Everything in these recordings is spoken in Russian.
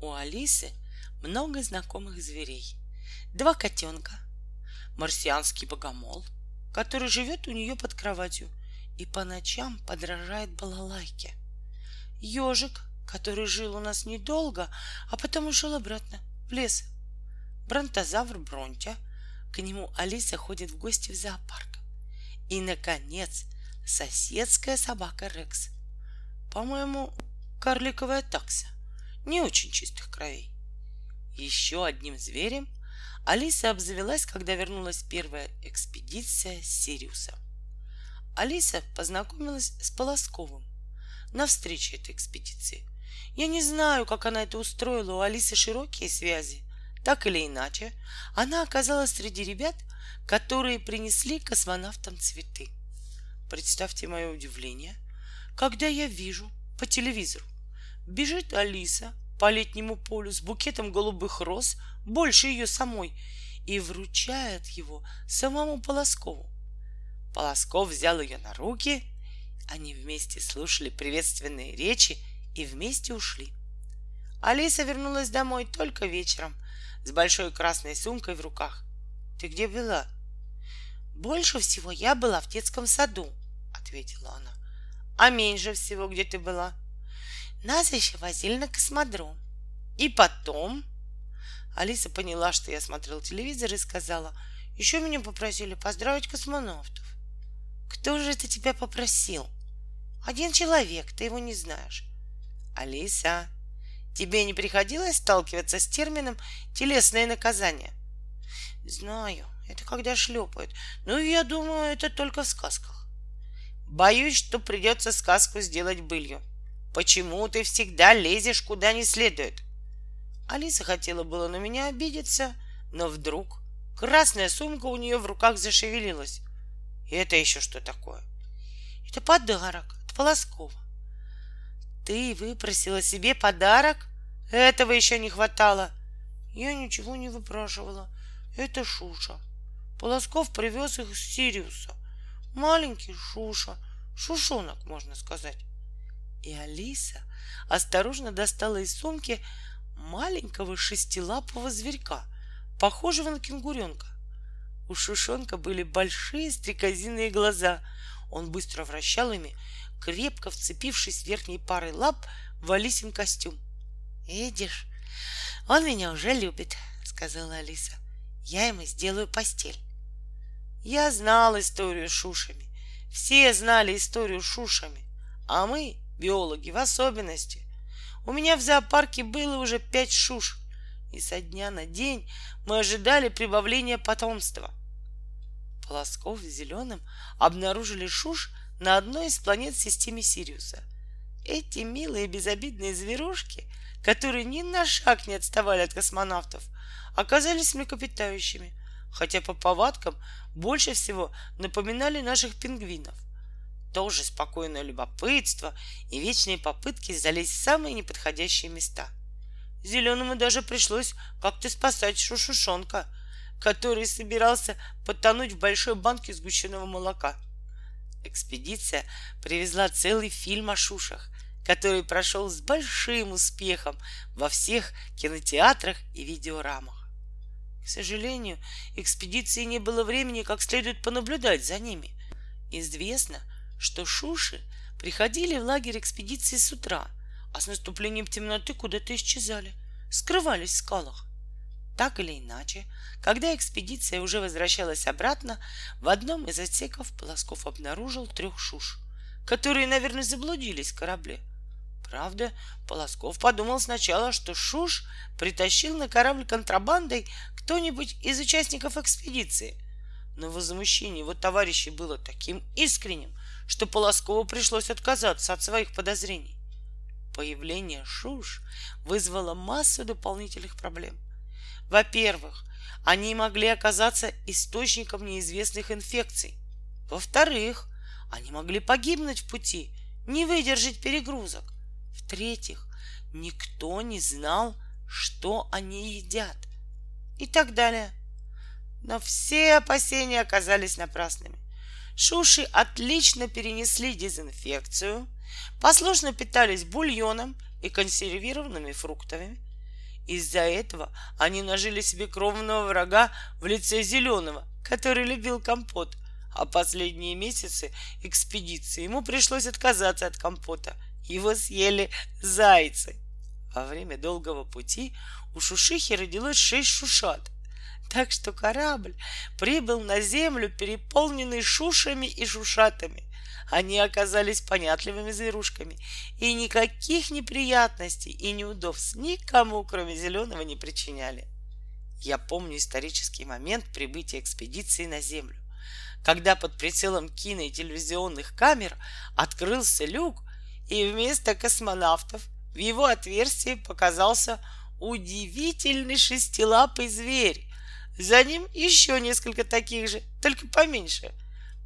у Алисы много знакомых зверей. Два котенка, марсианский богомол, который живет у нее под кроватью и по ночам подражает балалайке. Ежик, который жил у нас недолго, а потом ушел обратно в лес. Бронтозавр Бронтя, к нему Алиса ходит в гости в зоопарк. И, наконец, соседская собака Рекс. По-моему, карликовая такса, не очень чистых кровей. Еще одним зверем Алиса обзавелась, когда вернулась первая экспедиция Сириуса. Алиса познакомилась с Полосковым на встрече этой экспедиции. Я не знаю, как она это устроила, у Алисы широкие связи. Так или иначе, она оказалась среди ребят, которые принесли космонавтам цветы. Представьте мое удивление, когда я вижу по телевизору, бежит Алиса по летнему полю с букетом голубых роз, больше ее самой, и вручает его самому Полоскову. Полосков взял ее на руки, они вместе слушали приветственные речи и вместе ушли. Алиса вернулась домой только вечером с большой красной сумкой в руках. Ты где была? Больше всего я была в детском саду, ответила она. А меньше всего где ты была? Нас еще возили на космодром. И потом... Алиса поняла, что я смотрел телевизор и сказала, еще меня попросили поздравить космонавтов. Кто же это тебя попросил? Один человек, ты его не знаешь. Алиса, тебе не приходилось сталкиваться с термином телесное наказание? Знаю, это когда шлепают. Ну, я думаю, это только в сказках. Боюсь, что придется сказку сделать былью. Почему ты всегда лезешь куда не следует? Алиса хотела было на меня обидеться, но вдруг красная сумка у нее в руках зашевелилась. И это еще что такое? Это подарок от Полоскова. Ты выпросила себе подарок? Этого еще не хватало. Я ничего не выпрашивала. Это Шуша. Полосков привез их с Сириуса. Маленький Шуша. Шушонок, можно сказать. И Алиса осторожно достала из сумки маленького шестилапого зверька, похожего на кенгуренка. У Шушонка были большие стрекозиные глаза. Он быстро вращал ими, крепко вцепившись верхней парой лап в Алисин костюм. «Видишь, он меня уже любит», — сказала Алиса. «Я ему сделаю постель». Я знал историю с шушами. Все знали историю с шушами. А мы, биологи в особенности. У меня в зоопарке было уже пять шуш. И со дня на день мы ожидали прибавления потомства. Полосков с Зеленым обнаружили шуш на одной из планет системы Сириуса. Эти милые безобидные зверушки, которые ни на шаг не отставали от космонавтов, оказались млекопитающими, хотя по повадкам больше всего напоминали наших пингвинов. Тоже спокойное любопытство и вечные попытки залезть в самые неподходящие места. Зеленому даже пришлось как-то спасать шушушонка, который собирался потонуть в большой банке сгущенного молока. Экспедиция привезла целый фильм о шушах, который прошел с большим успехом во всех кинотеатрах и видеорамах. К сожалению, экспедиции не было времени как следует понаблюдать за ними. Известно, что шуши приходили в лагерь экспедиции с утра, а с наступлением темноты куда-то исчезали, скрывались в скалах. Так или иначе, когда экспедиция уже возвращалась обратно, в одном из отсеков Полосков обнаружил трех шуш, которые, наверное, заблудились в корабле. Правда, Полосков подумал сначала, что Шуш притащил на корабль контрабандой кто-нибудь из участников экспедиции. Но возмущение его товарищей было таким искренним, что Полоскову пришлось отказаться от своих подозрений. Появление Шуш вызвало массу дополнительных проблем. Во-первых, они могли оказаться источником неизвестных инфекций. Во-вторых, они могли погибнуть в пути, не выдержать перегрузок. В-третьих, никто не знал, что они едят. И так далее. Но все опасения оказались напрасными. Шуши отлично перенесли дезинфекцию, послушно питались бульоном и консервированными фруктами. Из-за этого они нажили себе кровного врага в лице Зеленого, который любил компот. А последние месяцы экспедиции ему пришлось отказаться от компота. Его съели зайцы. Во время долгого пути у Шушихи родилось шесть шушат. Так что корабль прибыл на землю, переполненный шушами и шушатами. Они оказались понятливыми зверушками, и никаких неприятностей и неудобств никому, кроме Зеленого, не причиняли. Я помню исторический момент прибытия экспедиции на Землю, когда под прицелом кино и телевизионных камер открылся люк, и вместо космонавтов в его отверстии показался удивительный шестилапый зверь. За ним еще несколько таких же, только поменьше.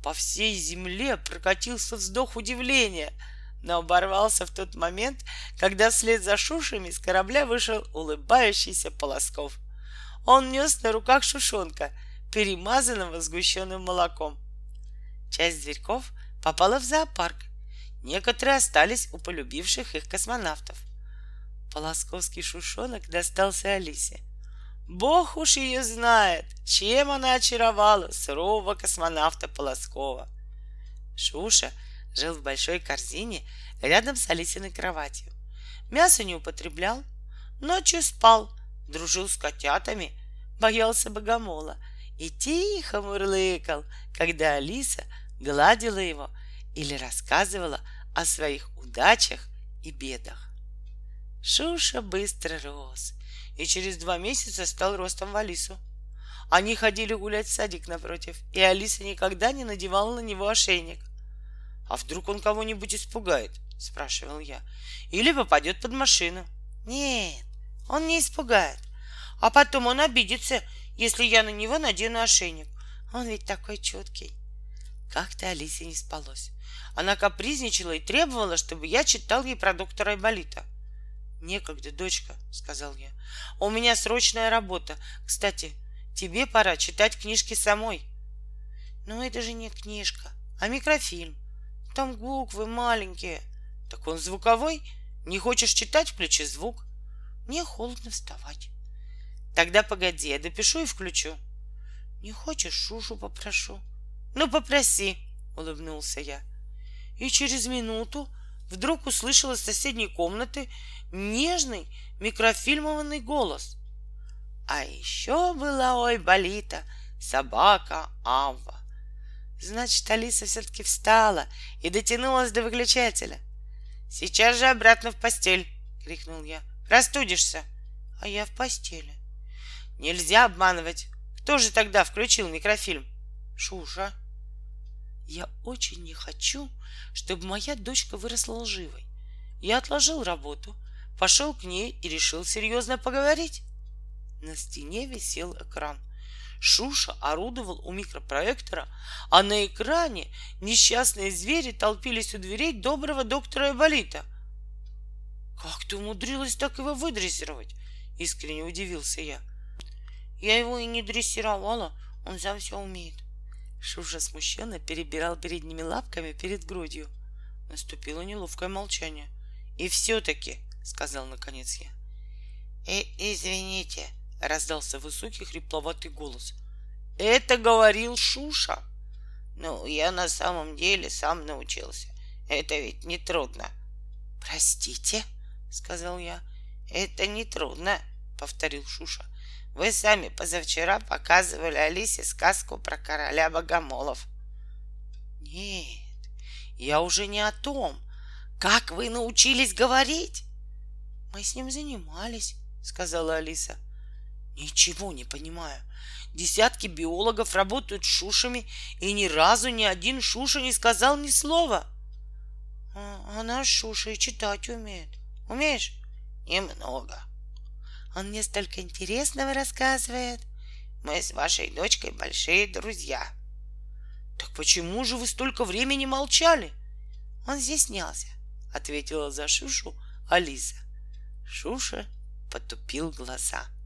По всей земле прокатился вздох удивления, но оборвался в тот момент, когда вслед за шушами с корабля вышел улыбающийся Полосков. Он нес на руках шушонка, перемазанного сгущенным молоком. Часть зверьков попала в зоопарк. Некоторые остались у полюбивших их космонавтов. Полосковский шушонок достался Алисе. Бог уж ее знает, чем она очаровала сурового космонавта Полоскова. Шуша жил в большой корзине рядом с Алисиной кроватью. Мясо не употреблял, ночью спал, дружил с котятами, боялся богомола и тихо мурлыкал, когда Алиса гладила его или рассказывала о своих удачах и бедах. Шуша быстро рос и через два месяца стал ростом в Алису. Они ходили гулять в садик напротив, и Алиса никогда не надевала на него ошейник. «А вдруг он кого-нибудь испугает?» — спрашивал я. «Или попадет под машину?» «Нет, он не испугает. А потом он обидится, если я на него надену ошейник. Он ведь такой чуткий». Как-то Алисе не спалось. Она капризничала и требовала, чтобы я читал ей про доктора Айболита. «Некогда, дочка», — сказал я. «У меня срочная работа. Кстати, тебе пора читать книжки самой». «Но это же не книжка, а микрофильм. Там буквы маленькие». «Так он звуковой? Не хочешь читать? Включи звук». «Мне холодно вставать». «Тогда погоди, я допишу и включу». «Не хочешь, Шушу попрошу». «Ну, попроси», — улыбнулся я. И через минуту вдруг услышала из соседней комнаты нежный микрофильмованный голос. А еще была ой болита собака Авва. Значит, Алиса все-таки встала и дотянулась до выключателя. Сейчас же обратно в постель, крикнул я. Простудишься. А я в постели. Нельзя обманывать. Кто же тогда включил микрофильм? Шуша. Я очень не хочу, чтобы моя дочка выросла лживой. Я отложил работу, пошел к ней и решил серьезно поговорить. На стене висел экран. Шуша орудовал у микропроектора, а на экране несчастные звери толпились у дверей доброго доктора Эболита. «Как ты умудрилась так его выдрессировать?» — искренне удивился я. «Я его и не дрессировала, он сам все умеет». Шуша смущенно перебирал передними лапками перед грудью. Наступило неловкое молчание. «И все-таки», — сказал наконец я. «И, «Э, «Извините», — раздался высокий хрипловатый голос. «Это говорил Шуша». «Ну, я на самом деле сам научился. Это ведь не трудно». «Простите», — сказал я. «Это не трудно», — повторил Шуша. Вы сами позавчера показывали Алисе сказку про короля богомолов. Нет, я уже не о том. Как вы научились говорить? Мы с ним занимались, сказала Алиса. Ничего не понимаю. Десятки биологов работают шушами, и ни разу ни один шуша не сказал ни слова. А, она шуша и читать умеет. Умеешь? Немного. Он мне столько интересного рассказывает. Мы с вашей дочкой большие друзья. Так почему же вы столько времени молчали? Он здесь снялся, ответила за Шушу Алиса. Шуша потупил глаза. —